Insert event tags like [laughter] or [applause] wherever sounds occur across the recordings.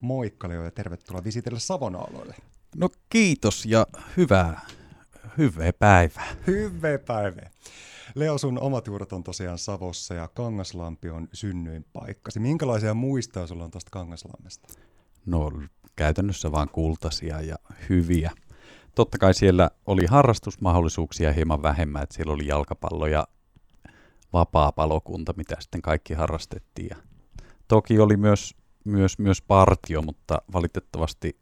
Moikka Leo ja tervetuloa visitelle Savon alueelle. No kiitos ja hyvää, hyvää päivää. Hyvää päivää. Leo, sun omat juuret on tosiaan Savossa ja Kangaslampi on synnyin paikkasi. Minkälaisia muistoja sulla on tuosta Kangaslammesta? No käytännössä vaan kultaisia ja hyviä. Totta kai siellä oli harrastusmahdollisuuksia hieman vähemmän, että siellä oli jalkapallo ja vapaa palokunta, mitä sitten kaikki harrastettiin. Ja toki oli myös, myös, myös partio, mutta valitettavasti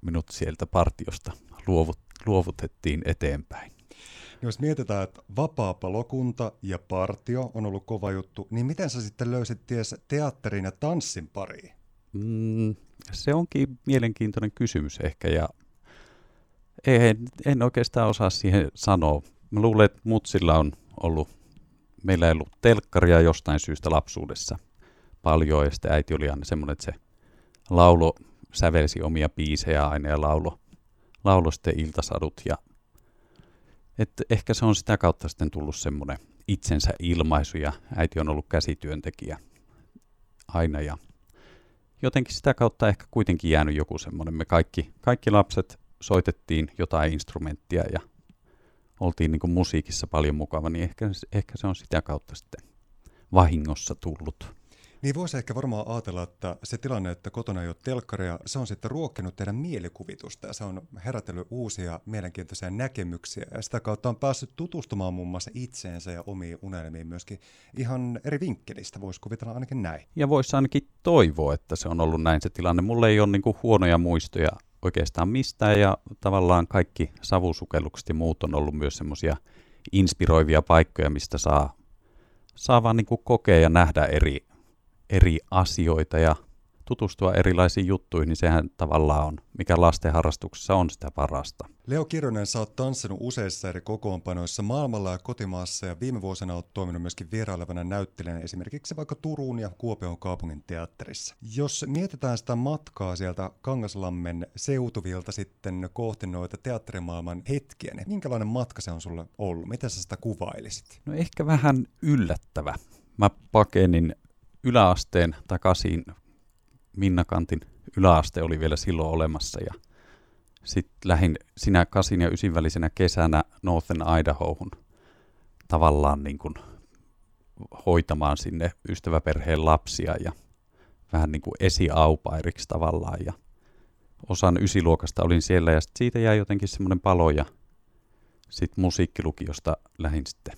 minut sieltä partiosta luovut, luovutettiin eteenpäin. Jos mietitään, että vapaa-palokunta ja partio on ollut kova juttu, niin miten sä sitten löysit ties teatterin ja tanssin pariin? Mm, se onkin mielenkiintoinen kysymys ehkä ja en, en oikeastaan osaa siihen sanoa. Mä luulen, että mutsilla on ollut, meillä ei ollut telkkaria jostain syystä lapsuudessa paljon ja sitten äiti oli aina semmoinen, että se laulo sävelsi omia biisejä aina ja laulo, laulo sitten iltasadut ja että ehkä se on sitä kautta sitten tullut semmoinen itsensä ilmaisu ja äiti on ollut käsityöntekijä aina ja jotenkin sitä kautta ehkä kuitenkin jäänyt joku semmoinen. Me kaikki, kaikki lapset soitettiin jotain instrumenttia ja oltiin niin musiikissa paljon mukava, niin ehkä, ehkä se on sitä kautta sitten vahingossa tullut. Niin voisi ehkä varmaan ajatella, että se tilanne, että kotona ei ole telkkaria, se on sitten ruokkinut teidän mielikuvitusta ja se on herätellyt uusia mielenkiintoisia näkemyksiä ja sitä kautta on päässyt tutustumaan muun muassa itseensä ja omiin unelmiin myöskin ihan eri vinkkelistä, voisi kuvitella ainakin näin. Ja voisi ainakin toivoa, että se on ollut näin se tilanne. Mulle ei ole niin huonoja muistoja oikeastaan mistään ja tavallaan kaikki savusukellukset ja muut on ollut myös semmoisia inspiroivia paikkoja, mistä saa, saa vaan niin kokea ja nähdä eri eri asioita ja tutustua erilaisiin juttuihin, niin sehän tavallaan on, mikä lastenharrastuksessa on sitä parasta. Leo Kirjonen, sä oot tanssinut useissa eri kokoonpanoissa maailmalla ja kotimaassa ja viime vuosina oot toiminut myöskin vierailevana näyttelijänä esimerkiksi vaikka Turun ja Kuopion kaupungin teatterissa. Jos mietitään sitä matkaa sieltä Kangaslammen seutuvilta sitten kohti noita teatterimaailman hetkiä, niin minkälainen matka se on sulle ollut? Miten sä sitä kuvailisit? No ehkä vähän yllättävä. Mä pakenin yläasteen takaisin, Minnakantin yläaste oli vielä silloin olemassa ja sitten lähdin sinä kasin ja ysin välisenä kesänä Northern Idahohun tavallaan niin kuin hoitamaan sinne ystäväperheen lapsia ja vähän niin kuin esiaupairiksi tavallaan ja osan ysiluokasta olin siellä ja siitä jäi jotenkin semmoinen palo ja sitten musiikkilukiosta lähdin sitten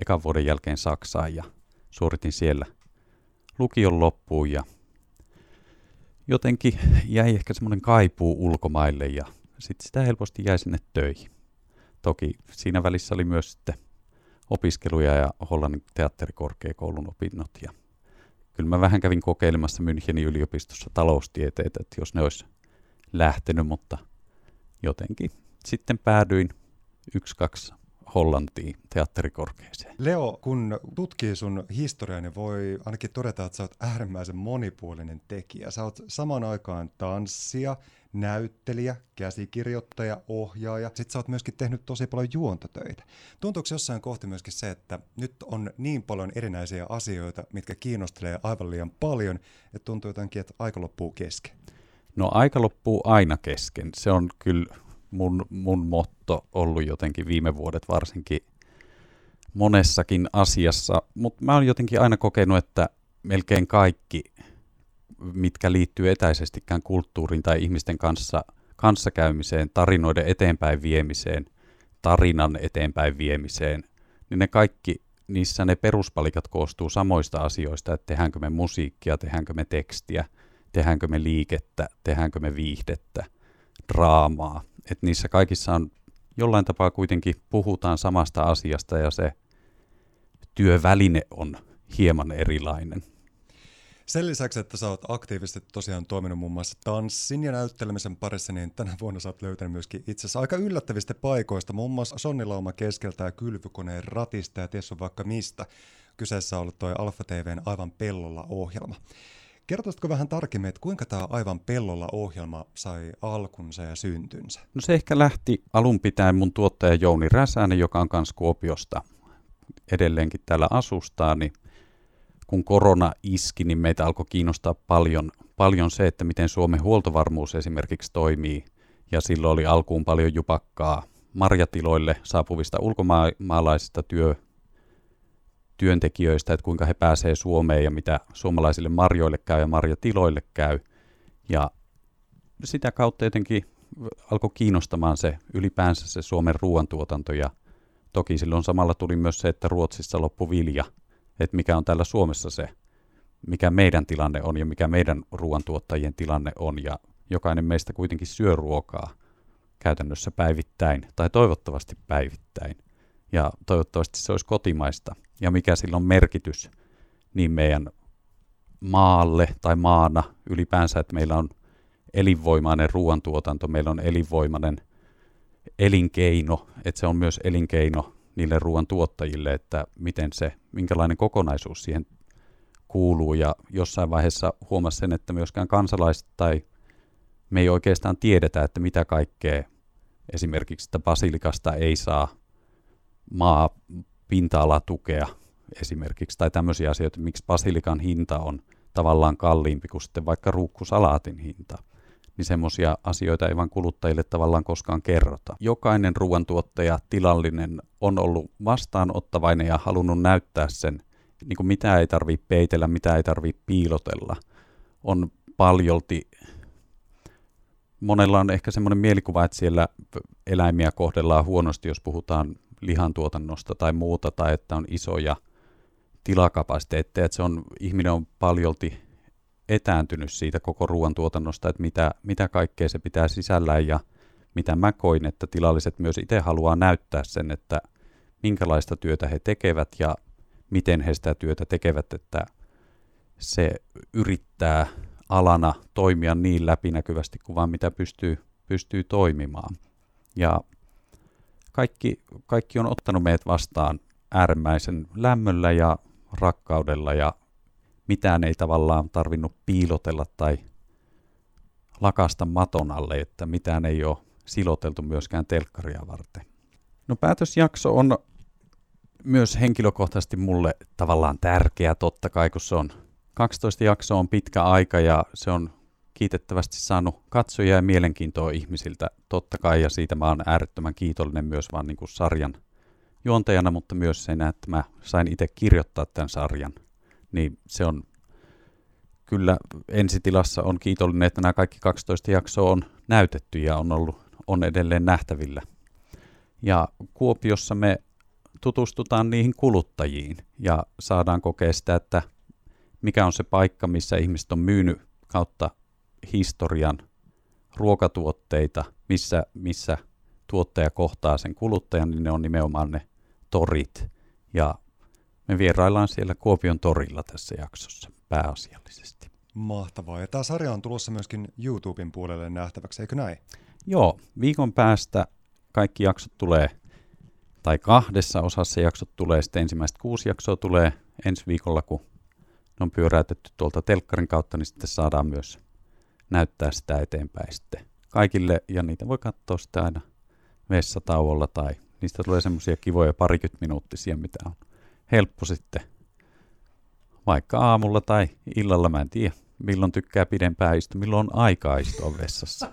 ekan vuoden jälkeen Saksaan ja suoritin siellä – lukion loppuun ja jotenkin jäi ehkä semmoinen kaipuu ulkomaille ja sitten sitä helposti jäi sinne töihin. Toki siinä välissä oli myös sitten opiskeluja ja Hollannin teatterikorkeakoulun opinnot ja kyllä mä vähän kävin kokeilemassa Münchenin yliopistossa taloustieteitä, että jos ne olisi lähtenyt, mutta jotenkin sitten päädyin yksi, kaksi Hollantiin teatterikorkeeseen. Leo, kun tutkii sun historiaa, niin voi ainakin todeta, että sä oot äärimmäisen monipuolinen tekijä. Sä oot samaan aikaan tanssia, näyttelijä, käsikirjoittaja, ohjaaja. Sitten sä oot myöskin tehnyt tosi paljon juontotöitä. Tuntuuko jossain kohti myöskin se, että nyt on niin paljon erinäisiä asioita, mitkä kiinnostelee aivan liian paljon, että tuntuu jotenkin, että aika loppuu kesken? No aika loppuu aina kesken. Se on kyllä mun, mun motto ollut jotenkin viime vuodet varsinkin monessakin asiassa, mutta mä oon jotenkin aina kokenut, että melkein kaikki, mitkä liittyy etäisestikään kulttuuriin tai ihmisten kanssa kanssakäymiseen, tarinoiden eteenpäin viemiseen, tarinan eteenpäin viemiseen, niin ne kaikki, niissä ne peruspalikat koostuu samoista asioista, että tehdäänkö me musiikkia, tehdäänkö me tekstiä, tehdäänkö me liikettä, tehdäänkö me viihdettä, draamaa, että niissä kaikissa on jollain tapaa kuitenkin puhutaan samasta asiasta ja se työväline on hieman erilainen. Sen lisäksi, että sä oot aktiivisesti tosiaan toiminut muun muassa tanssin ja näyttelemisen parissa, niin tänä vuonna sä oot löytänyt myöskin itse asiassa aika yllättävistä paikoista, muun muassa Sonnilauma keskeltä ja kylvykoneen ratista ja ties on vaikka mistä. Kyseessä on ollut toi Alfa TVn Aivan pellolla ohjelma. Kertoisitko vähän tarkemmin, että kuinka tämä Aivan pellolla ohjelma sai alkunsa ja syntynsä? No se ehkä lähti alun pitäen mun tuottaja Jouni Räsänen, joka on kanssa Kuopiosta edelleenkin täällä asustaa, niin kun korona iski, niin meitä alkoi kiinnostaa paljon, paljon se, että miten Suomen huoltovarmuus esimerkiksi toimii, ja silloin oli alkuun paljon jupakkaa marjatiloille saapuvista ulkomaalaisista työ, työntekijöistä, että kuinka he pääsevät Suomeen ja mitä suomalaisille marjoille käy ja marjatiloille käy. Ja sitä kautta jotenkin alkoi kiinnostamaan se ylipäänsä se Suomen ruoantuotanto ja toki silloin samalla tuli myös se, että Ruotsissa loppui vilja, että mikä on täällä Suomessa se, mikä meidän tilanne on ja mikä meidän ruoantuottajien tilanne on. Ja jokainen meistä kuitenkin syö ruokaa käytännössä päivittäin tai toivottavasti päivittäin. Ja toivottavasti se olisi kotimaista ja mikä sillä on merkitys niin meidän maalle tai maana ylipäänsä, että meillä on elinvoimainen ruoantuotanto, meillä on elinvoimainen elinkeino, että se on myös elinkeino niille ruoantuottajille, että miten se, minkälainen kokonaisuus siihen kuuluu. Ja jossain vaiheessa huomasi sen, että myöskään kansalaiset tai me ei oikeastaan tiedetä, että mitä kaikkea esimerkiksi että basilikasta ei saa maa pinta-alatukea esimerkiksi, tai tämmöisiä asioita, miksi basilikan hinta on tavallaan kalliimpi kuin sitten vaikka ruukkusalaatin hinta niin semmoisia asioita ei vaan kuluttajille tavallaan koskaan kerrota. Jokainen ruoantuottaja, tilallinen on ollut vastaanottavainen ja halunnut näyttää sen, niin kuin mitä ei tarvitse peitellä, mitä ei tarvitse piilotella. On paljolti, monella on ehkä semmoinen mielikuva, että siellä eläimiä kohdellaan huonosti, jos puhutaan lihantuotannosta tai muuta, tai että on isoja tilakapasiteetteja, että se on, ihminen on paljolti etääntynyt siitä koko ruoantuotannosta, että mitä, mitä kaikkea se pitää sisällään ja mitä mä koin, että tilalliset myös itse haluaa näyttää sen, että minkälaista työtä he tekevät ja miten he sitä työtä tekevät, että se yrittää alana toimia niin läpinäkyvästi kuin vaan mitä pystyy, pystyy toimimaan. Ja kaikki, kaikki on ottanut meidät vastaan äärimmäisen lämmöllä ja rakkaudella ja mitään ei tavallaan tarvinnut piilotella tai lakasta maton alle, että mitään ei ole siloteltu myöskään telkkaria varten. No päätösjakso on myös henkilökohtaisesti mulle tavallaan tärkeä totta kai, kun se on 12 jaksoa on pitkä aika ja se on kiitettävästi saanut katsojia ja mielenkiintoa ihmisiltä totta kai ja siitä mä oon äärettömän kiitollinen myös vaan niin kuin sarjan juontajana, mutta myös sen, että mä sain itse kirjoittaa tämän sarjan – niin se on kyllä ensitilassa on kiitollinen, että nämä kaikki 12 jaksoa on näytetty ja on ollut on edelleen nähtävillä. Ja Kuopiossa me tutustutaan niihin kuluttajiin ja saadaan kokea sitä, että mikä on se paikka, missä ihmiset on myynyt kautta historian ruokatuotteita, missä, missä tuottaja kohtaa sen kuluttajan, niin ne on nimenomaan ne torit. Ja me vieraillaan siellä Kuopion torilla tässä jaksossa pääasiallisesti. Mahtavaa. Ja tämä sarja on tulossa myöskin YouTuben puolelle nähtäväksi, eikö näin? Joo, viikon päästä kaikki jaksot tulee, tai kahdessa osassa jaksot tulee, sitten ensimmäiset kuusi jaksoa tulee ensi viikolla, kun ne on pyöräytetty tuolta telkkarin kautta, niin sitten saadaan myös näyttää sitä eteenpäin sitten kaikille, ja niitä voi katsoa sitten aina vessatauolla, tai niistä tulee semmoisia kivoja parikymmentä minuuttisia, mitä on helppo sitten vaikka aamulla tai illalla, mä en tiedä milloin tykkää pidempään istua, milloin on aikaa istua vessassa.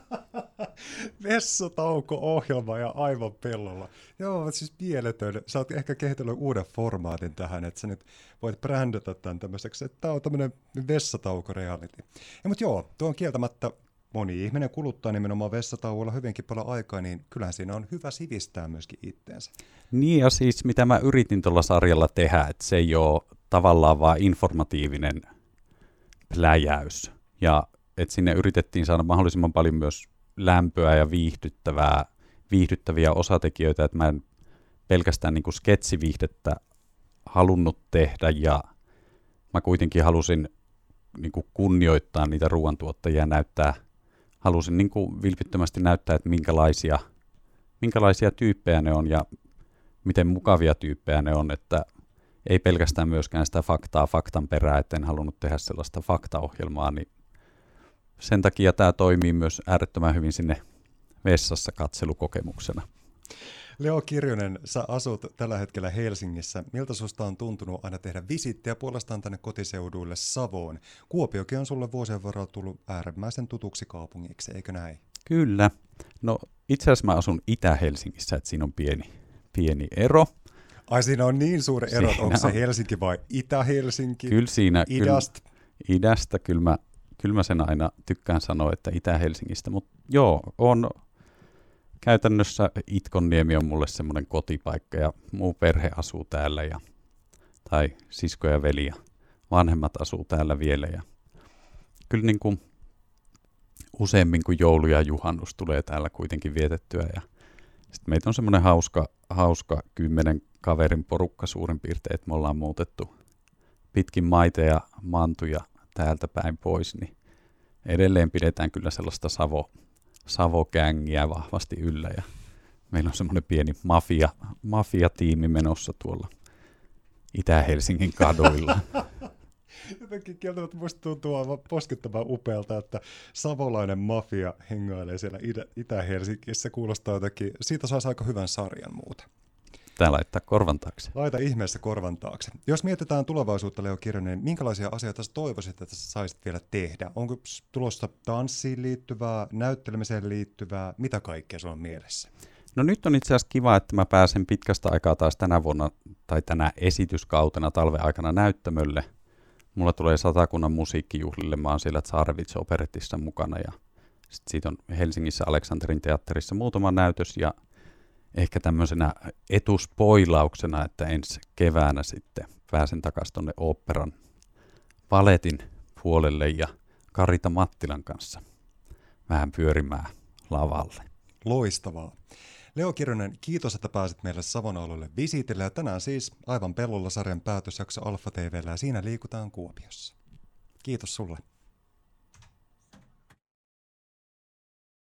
[laughs] Vessatauko-ohjelma ja aivan pellolla. Joo, siis mieletön. Sä oot ehkä kehitellyt uuden formaatin tähän, että sä nyt voit brändätä tämän tämmöiseksi, että tää on tämmöinen vessatauko-reality. Ja, mutta joo, tuo on kieltämättä moni ihminen kuluttaa nimenomaan vessatauolla hyvinkin paljon aikaa, niin kyllähän siinä on hyvä sivistää myöskin itteensä. Niin ja siis mitä mä yritin tuolla sarjalla tehdä, että se ei ole tavallaan vaan informatiivinen pläjäys. Ja että sinne yritettiin saada mahdollisimman paljon myös lämpöä ja viihdyttävää, viihdyttäviä osatekijöitä, että mä en pelkästään niin kuin halunnut tehdä ja mä kuitenkin halusin niin kuin kunnioittaa niitä ruoantuottajia näyttää halusin niin kuin vilpittömästi näyttää, että minkälaisia, minkälaisia tyyppejä ne on ja miten mukavia tyyppejä ne on, että ei pelkästään myöskään sitä faktaa faktan perää, että en halunnut tehdä sellaista faktaohjelmaa, niin sen takia tämä toimii myös äärettömän hyvin sinne vessassa katselukokemuksena. Leo Kirjonen, sä asut tällä hetkellä Helsingissä. Miltä susta on tuntunut aina tehdä visittiä puolestaan tänne kotiseuduille Savoon? Kuopiokin on sulle vuosien varrella tullut äärimmäisen tutuksi kaupungiksi, eikö näin? Kyllä. No itse asiassa mä asun Itä-Helsingissä, että siinä on pieni, pieni ero. Ai siinä on niin suuri ero, onko se Helsinki vai Itä-Helsinki? Kyllä siinä. Idästä? Kyllä, idästä, kyllä mä, kyllä mä sen aina tykkään sanoa, että Itä-Helsingistä. Mutta joo, on käytännössä Itkonniemi on mulle semmoinen kotipaikka ja muu perhe asuu täällä ja, tai sisko ja veli ja vanhemmat asuu täällä vielä ja kyllä niin kuin useammin kuin joulu ja juhannus tulee täällä kuitenkin vietettyä ja sitten meitä on semmoinen hauska, hauska kymmenen kaverin porukka suurin piirtein, että me ollaan muutettu pitkin maita ja mantuja täältä päin pois, niin edelleen pidetään kyllä sellaista Savo, Savokängiä vahvasti yllä ja meillä on semmoinen pieni mafia, mafiatiimi menossa tuolla Itä-Helsingin kaduilla. [laughs] Jotenkin kieltämättä musta tuntuu aivan poskettavan upealta, että savolainen mafia hengailee siellä Itä-Helsingissä. Kuulostaa jotenkin, siitä saisi aika hyvän sarjan muuta. Tää laittaa korvan taakse. Laita ihmeessä korvan taakse. Jos mietitään tulevaisuutta, Leo Kirjonen, niin minkälaisia asioita sä toivoisit, että sä saisit vielä tehdä? Onko tulossa tanssiin liittyvää, näyttelemiseen liittyvää, mitä kaikkea sulla on mielessä? No nyt on itse asiassa kiva, että mä pääsen pitkästä aikaa taas tänä vuonna tai tänä esityskautena talven aikana näyttämölle. Mulla tulee satakunnan musiikkijuhlille, mä oon siellä Tsarevits Operettissa mukana ja sit siitä on Helsingissä Aleksanterin teatterissa muutama näytös ja ehkä tämmöisenä etuspoilauksena, että ensi keväänä sitten pääsen takaisin tuonne operan paletin puolelle ja Karita Mattilan kanssa vähän pyörimään lavalle. Loistavaa. Leo Kirjonen, kiitos, että pääsit meille Savon alueelle visitille. Ja tänään siis aivan pellolla sarjan päätösjakso Alfa TVllä ja siinä liikutaan Kuopiossa. Kiitos sulle.